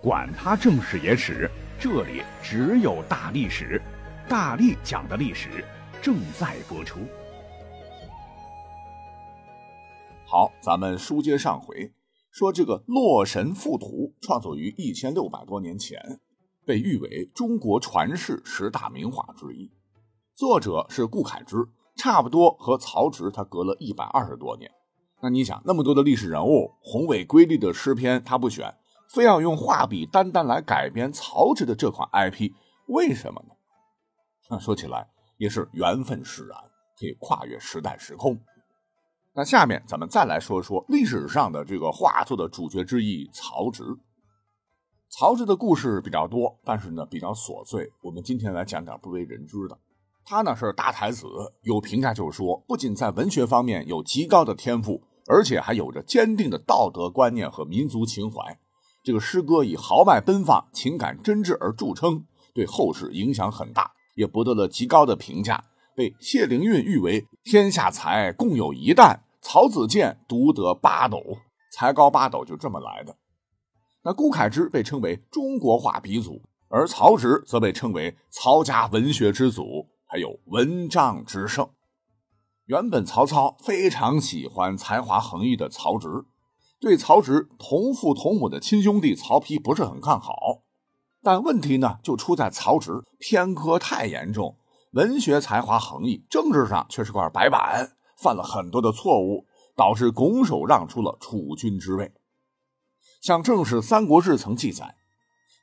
管他正史野史，这里只有大历史，大力讲的历史正在播出。好，咱们书接上回，说这个《洛神赋图》创作于一千六百多年前，被誉为中国传世十大名画之一。作者是顾恺之，差不多和曹植他隔了一百二十多年。那你想，那么多的历史人物，宏伟瑰丽的诗篇，他不选。非要用画笔单单来改编曹植的这款 IP，为什么呢？那说起来也是缘分使然，可以跨越时代时空。那下面咱们再来说说历史上的这个画作的主角之一曹植。曹植的故事比较多，但是呢比较琐碎。我们今天来讲点不为人知的。他呢是大才子，有评价就说，不仅在文学方面有极高的天赋，而且还有着坚定的道德观念和民族情怀。这个诗歌以豪迈奔放、情感真挚而著称，对后世影响很大，也博得了极高的评价，被谢灵运誉为“天下才共有一旦，曹子建独得八斗”，才高八斗就这么来的。那顾恺之被称为中国画鼻祖，而曹植则被称为曹家文学之祖，还有文章之圣。原本曹操非常喜欢才华横溢的曹植。对曹植同父同母的亲兄弟曹丕不是很看好，但问题呢就出在曹植偏科太严重，文学才华横溢，政治上却是块白板，犯了很多的错误，导致拱手让出了储君之位。像《正史三国志》曾记载，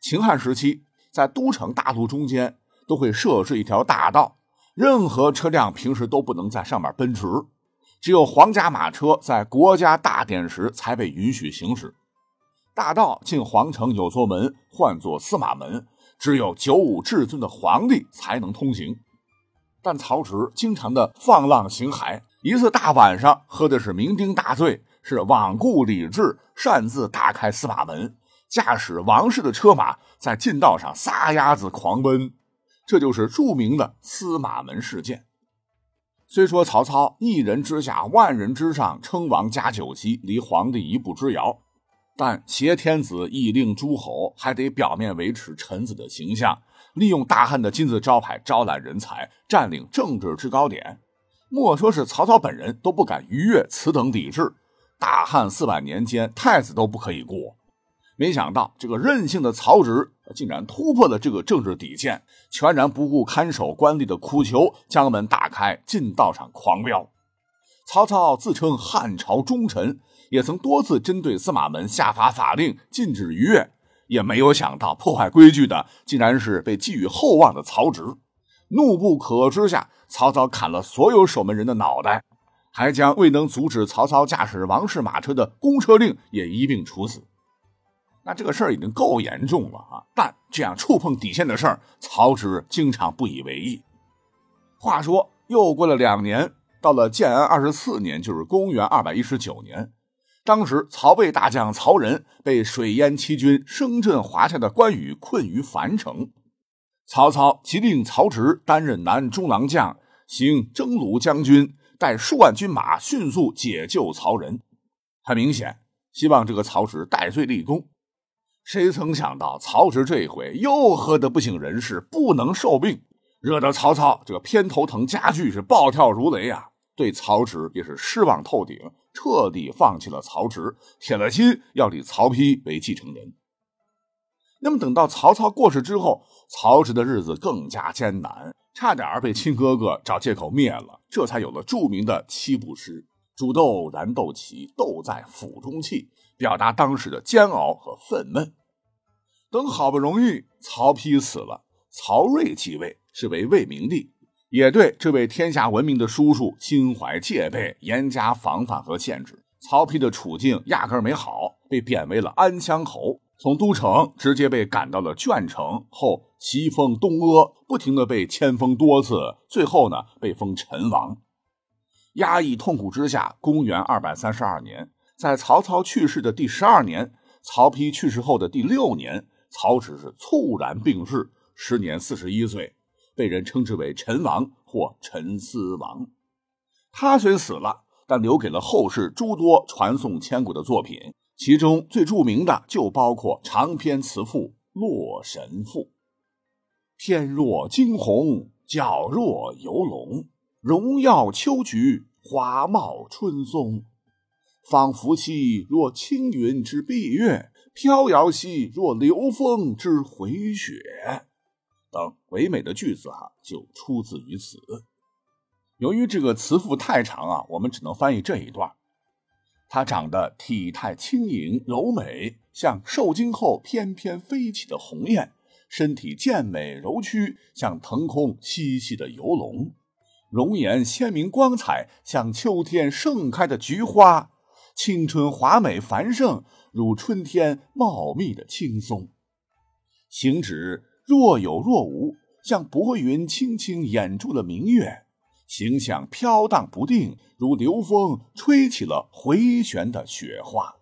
秦汉时期在都城大路中间都会设置一条大道，任何车辆平时都不能在上面奔驰。只有皇家马车在国家大典时才被允许行驶。大道进皇城有座门，唤作司马门，只有九五至尊的皇帝才能通行。但曹植经常的放浪形骸，一次大晚上喝的是酩酊大醉，是罔顾礼制，擅自打开司马门，驾驶王室的车马在近道上撒丫子狂奔，这就是著名的司马门事件。虽说曹操一人之下，万人之上，称王加九锡，离皇帝一步之遥，但挟天子以令诸侯，还得表面维持臣子的形象，利用大汉的金字招牌招揽人才，占领政治制高点。莫说是曹操本人都不敢逾越此等抵制，大汉四百年间，太子都不可以过。没想到，这个任性的曹植竟然突破了这个政治底线，全然不顾看守官吏的苦求，将门打开，进道上狂飙。曹操自称汉朝忠臣，也曾多次针对司马门下发法令禁止逾越，也没有想到破坏规矩的竟然是被寄予厚望的曹植。怒不可遏之下，曹操砍了所有守门人的脑袋，还将未能阻止曹操驾驶王室马车的公车令也一并处死。那这个事儿已经够严重了啊！但这样触碰底线的事儿，曹植经常不以为意。话说，又过了两年，到了建安二十四年，就是公元二百一十九年。当时，曹魏大将曹仁被水淹七军、声震华夏的关羽困于樊城。曹操即令曹植担任南中郎将，行征虏将军，带数万军马迅速解救曹仁。很明显，希望这个曹植戴罪立功。谁曾想到，曹植这一回又喝得不省人事，不能受病，惹得曹操这个偏头疼加剧，是暴跳如雷啊！对曹植也是失望透顶，彻底放弃了曹植，铁了心要立曹丕为继承人。那么，等到曹操过世之后，曹植的日子更加艰难，差点被亲哥哥找借口灭了，这才有了著名的七步诗：“煮豆燃豆萁，豆在釜中泣。”表达当时的煎熬和愤懑。等好不容易曹丕死了，曹睿继位，是为魏明帝，也对这位天下闻名的叔叔心怀戒备，严加防范和限制。曹丕的处境压根没好，被贬为了安乡侯，从都城直接被赶到了鄄城，后袭封东阿，不停的被迁封多次，最后呢被封陈王。压抑痛苦之下，公元二百三十二年。在曹操去世的第十二年，曹丕去世后的第六年，曹植是猝然病逝，时年四十一岁，被人称之为陈王或陈思王。他虽死了，但留给了后世诸多传颂千古的作品，其中最著名的就包括长篇词赋《洛神赋》：“天若惊鸿，皎若游龙，荣耀秋菊，华茂春松。仿佛兮若轻云之蔽月，飘摇兮若流风之回雪。”等唯美的句子哈，就出自于此。由于这个词赋太长啊，我们只能翻译这一段。它长得体态轻盈柔美，像受惊后翩翩飞起的鸿雁；身体健美柔曲，像腾空嬉戏的游龙；容颜鲜明光彩，像秋天盛开的菊花；青春华美繁盛，如春天茂密的青松；行止若有若无，像薄云轻轻掩住了明月。形象飘荡不定，如流风吹起了回旋的雪花。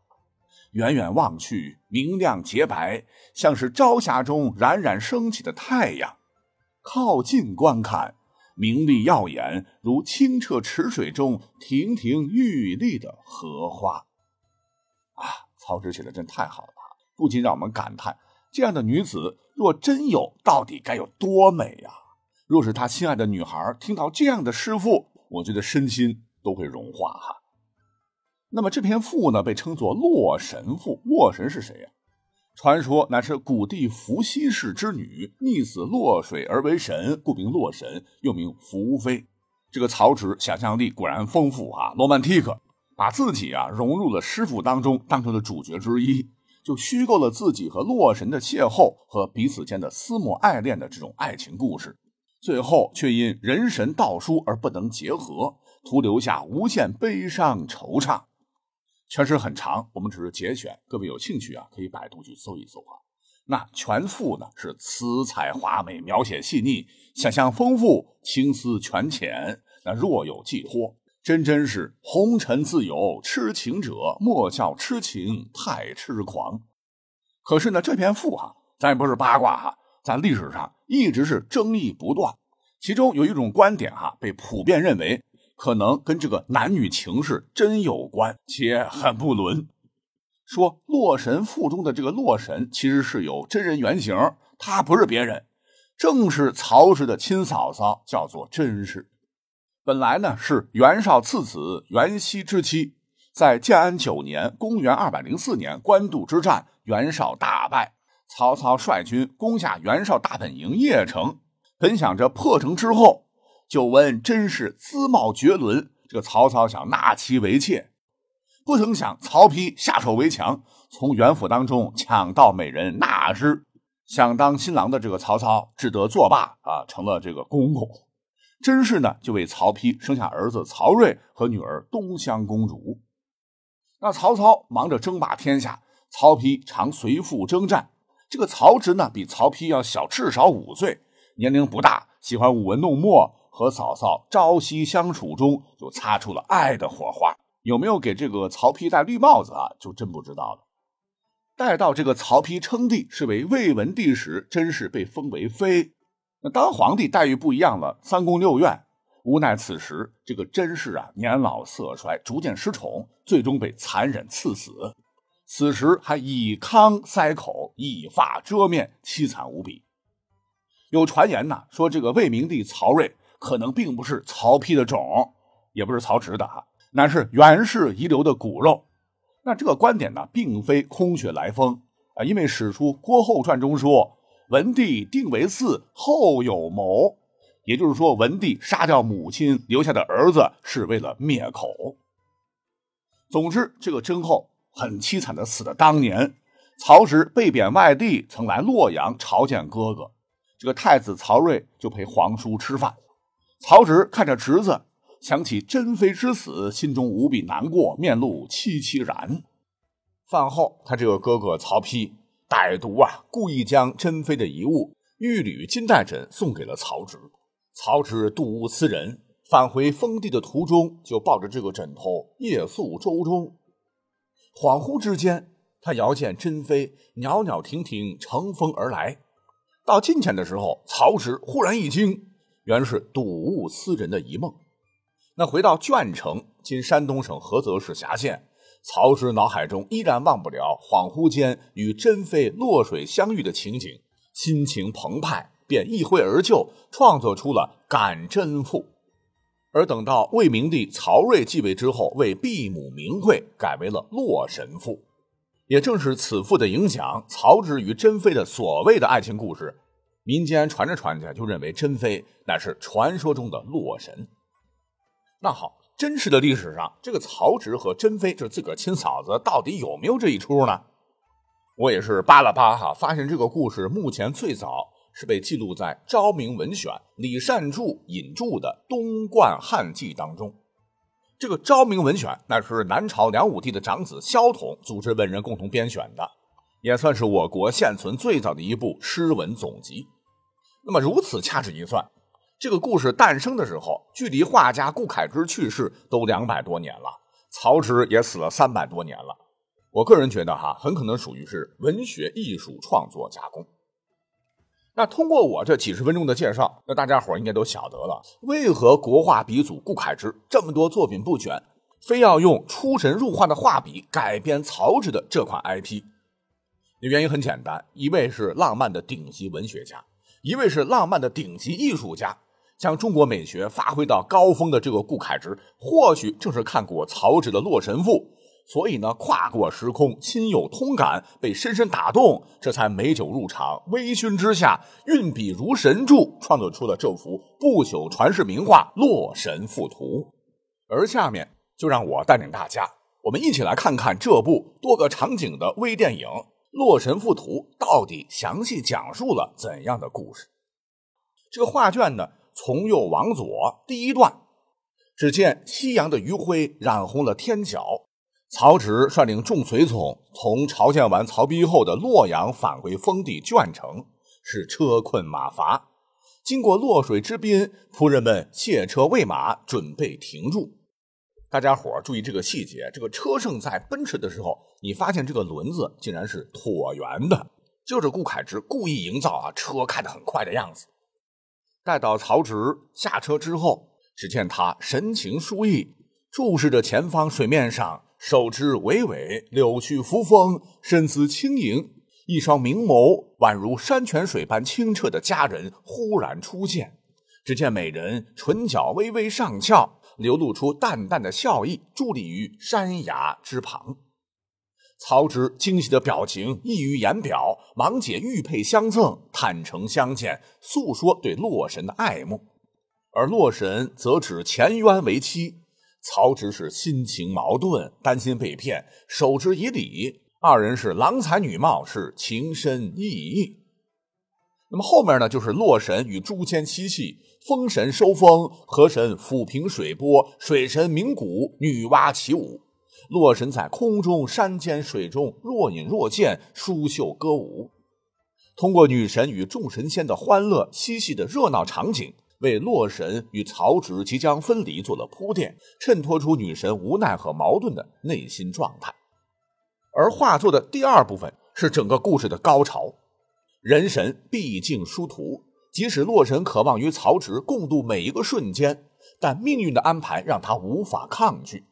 远远望去，明亮洁白，像是朝霞中冉冉升起的太阳；靠近观看，明丽耀眼，如清澈池水中亭亭玉立的荷花。啊，曹植写的真太好了，不禁让我们感叹：这样的女子若真有，到底该有多美呀！若是他心爱的女孩听到这样的诗赋，我觉得身心都会融化哈。那么这篇赋呢，被称作《洛神赋》。洛神是谁呀？传说乃是古帝伏羲氏之女，溺死洛水而为神，故名洛神，又名伏妃。这个曹植想象力果然丰富啊，罗曼蒂克，把自己啊融入了诗赋当中，当成了主角之一，就虚构了自己和洛神的邂逅和彼此间的思慕爱恋的这种爱情故事。最后却因人神道殊而不能结合，徒留下无限悲伤惆怅。全诗很长，我们只是节选，各位有兴趣啊，可以百度去搜一搜啊。那全赋呢是词采华美，描写细腻，想象丰富，情思全浅，那若有寄托，真真是红尘自有痴情者，莫笑痴情太痴狂。可是呢，这篇赋哈，咱也不是八卦哈。在历史上一直是争议不断，其中有一种观点哈被普遍认为可能跟这个男女情事真有关，且很不伦。说《洛神赋》中的这个洛神其实是有真人原型，他不是别人，正是曹植的亲嫂嫂，叫做甄氏。本来呢是袁绍次子袁熙之妻，在建安九年（公元204年）官渡之战，袁绍大败。曹操率军攻下袁绍大本营邺城，本想着破城之后，就闻甄氏姿貌绝伦，这个曹操想纳其为妾，不曾想曹丕下手为强，从袁府当中抢到美人纳之。想当新郎的这个曹操只得作罢啊，成了这个公公。甄氏呢，就为曹丕生下儿子曹睿和女儿东乡公主。那曹操忙着争霸天下，曹丕常随父征战。这个曹植呢，比曹丕要小至少五岁，年龄不大，喜欢舞文弄墨，和嫂嫂朝夕相处中就擦出了爱的火花。有没有给这个曹丕戴绿帽子啊？就真不知道了。待到这个曹丕称帝，是为魏文帝时，甄氏被封为妃。那当皇帝待遇不一样了，三宫六院。无奈此时这个甄氏啊，年老色衰，逐渐失宠，最终被残忍赐死。此时还以糠塞口，以发遮面，凄惨无比。有传言呐，说这个魏明帝曹睿可能并不是曹丕的种，也不是曹植的哈，乃是袁氏遗留的骨肉。那这个观点呢，并非空穴来风啊，因为史书《郭后传》中说，文帝定为嗣，后有谋，也就是说，文帝杀掉母亲留下的儿子是为了灭口。总之，这个甄后。很凄惨的死的当年，曹植被贬外地，曾来洛阳朝见哥哥。这个太子曹睿就陪皇叔吃饭。曹植看着侄子，想起珍妃之死，心中无比难过，面露凄凄然。饭后，他这个哥哥曹丕歹毒啊，故意将珍妃的遗物玉履金带枕送给了曹植。曹植睹物思人，返回封地的途中，就抱着这个枕头夜宿舟中。恍惚之间，他遥见珍妃袅袅婷婷乘风而来。到近前的时候，曹植忽然一惊，原是睹物思人的一梦。那回到鄄城（今山东省菏泽市辖县），曹植脑海中依然忘不了恍惚间与珍妃落水相遇的情景，心情澎湃，便一挥而就，创作出了《感贞赋》。而等到魏明帝曹睿继位之后，为避母名讳改为了《洛神赋》。也正是此赋的影响，曹植与珍妃的所谓的爱情故事，民间传着传着就认为珍妃乃是传说中的洛神。那好，真实的历史上，这个曹植和珍妃这自个儿亲嫂子，到底有没有这一出呢？我也是扒了扒哈，发现这个故事目前最早。是被记录在《昭明文选》李善注引注的《东冠汉记》当中。这个《昭明文选》那是南朝梁武帝的长子萧统组织文人共同编选的，也算是我国现存最早的一部诗文总集。那么如此掐指一算，这个故事诞生的时候，距离画家顾恺之去世都两百多年了，曹植也死了三百多年了。我个人觉得哈，很可能属于是文学艺术创作加工。那通过我这几十分钟的介绍，那大家伙应该都晓得了，为何国画鼻祖顾恺之这么多作品不选，非要用出神入化的画笔改编曹植的这款 IP？原因很简单，一位是浪漫的顶级文学家，一位是浪漫的顶级艺术家，将中国美学发挥到高峰的这个顾恺之，或许正是看过曹植的《洛神赋》。所以呢，跨过时空，心有通感，被深深打动，这才美酒入场，微醺之下，运笔如神助，创作出了这幅不朽传世名画《洛神赋图》。而下面就让我带领大家，我们一起来看看这部多个场景的微电影《洛神赋图》到底详细讲述了怎样的故事。这个画卷呢，从右往左，第一段，只见夕阳的余晖染红了天角。曹植率领众随从从朝见完曹丕后的洛阳返回封地鄄城，是车困马乏。经过洛水之滨，仆人们卸车喂马，准备停住。大家伙注意这个细节：这个车胜在奔驰的时候，你发现这个轮子竟然是椭圆的，就是顾恺之故意营造啊车开得很快的样子。待到曹植下车之后，只见他神情疏逸，注视着前方水面上。手指微微柳絮扶风，身姿轻盈，一双明眸宛如山泉水般清澈的佳人忽然出现。只见美人唇角微微上翘，流露出淡淡的笑意，伫立于山崖之旁。曹植惊喜的表情溢于言表，忙解玉佩相赠，坦诚相见，诉说对洛神的爱慕，而洛神则指钱渊为妻。曹植是心情矛盾，担心被骗，守之以礼。二人是郎才女貌，是情深意意。那么后面呢，就是洛神与诛仙嬉戏，风神收风，河神抚平水波，水神鸣鼓，女娲起舞。洛神在空中、山间、水中若隐若现，舒袖歌舞。通过女神与众神仙的欢乐嬉戏的热闹场景。为洛神与曹植即将分离做了铺垫，衬托出女神无奈和矛盾的内心状态。而画作的第二部分是整个故事的高潮。人神毕竟殊途，即使洛神渴望与曹植共度每一个瞬间，但命运的安排让他无法抗拒。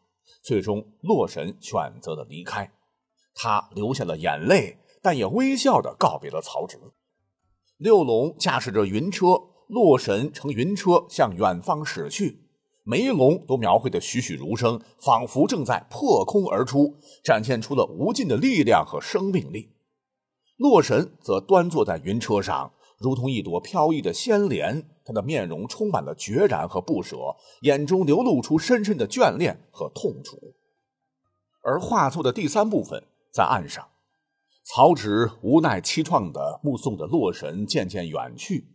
最终，洛神选择了离开，他流下了眼泪，但也微笑的告别了曹植。六龙驾驶着云车。洛神乘云车向远方驶去，每一龙都描绘的栩栩如生，仿佛正在破空而出，展现出了无尽的力量和生命力。洛神则端坐在云车上，如同一朵飘逸的仙莲，他的面容充满了决然和不舍，眼中流露出深深的眷恋和痛楚。而画作的第三部分在岸上，曹植无奈凄怆地目送着洛神渐渐远去。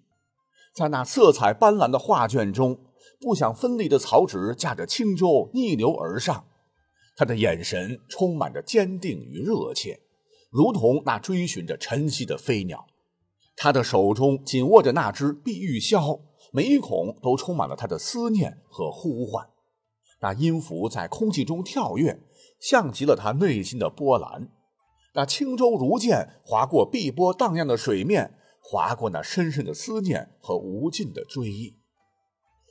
在那色彩斑斓的画卷中，不想分离的曹植驾着轻舟逆流而上，他的眼神充满着坚定与热切，如同那追寻着晨曦的飞鸟。他的手中紧握着那只碧玉箫，每一孔都充满了他的思念和呼唤。那音符在空气中跳跃，像极了他内心的波澜。那轻舟如箭，划过碧波荡漾的水面。划过那深深的思念和无尽的追忆，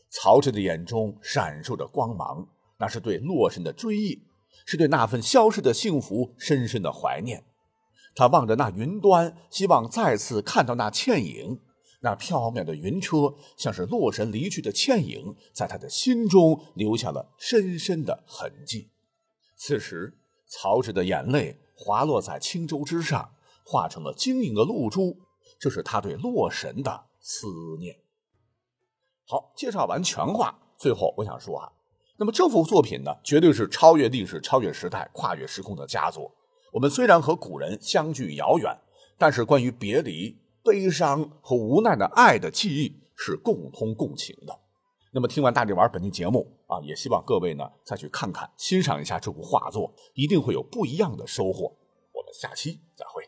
曹植的眼中闪烁着光芒，那是对洛神的追忆。是对那份消逝的幸福深深的怀念。他望着那云端，希望再次看到那倩影。那飘渺的云车，像是洛神离去的倩影，在他的心中留下了深深的痕迹。此时，曹植的眼泪滑落在青州之上，化成了晶莹的露珠。这是他对洛神的思念。好，介绍完全话，最后我想说啊，那么这幅作品呢，绝对是超越历史、超越时代、跨越时空的佳作。我们虽然和古人相距遥远，但是关于别离。悲伤和无奈的爱的记忆是共通共情的。那么，听完大力丸本期节目啊，也希望各位呢再去看看、欣赏一下这部画作，一定会有不一样的收获。我们下期再会。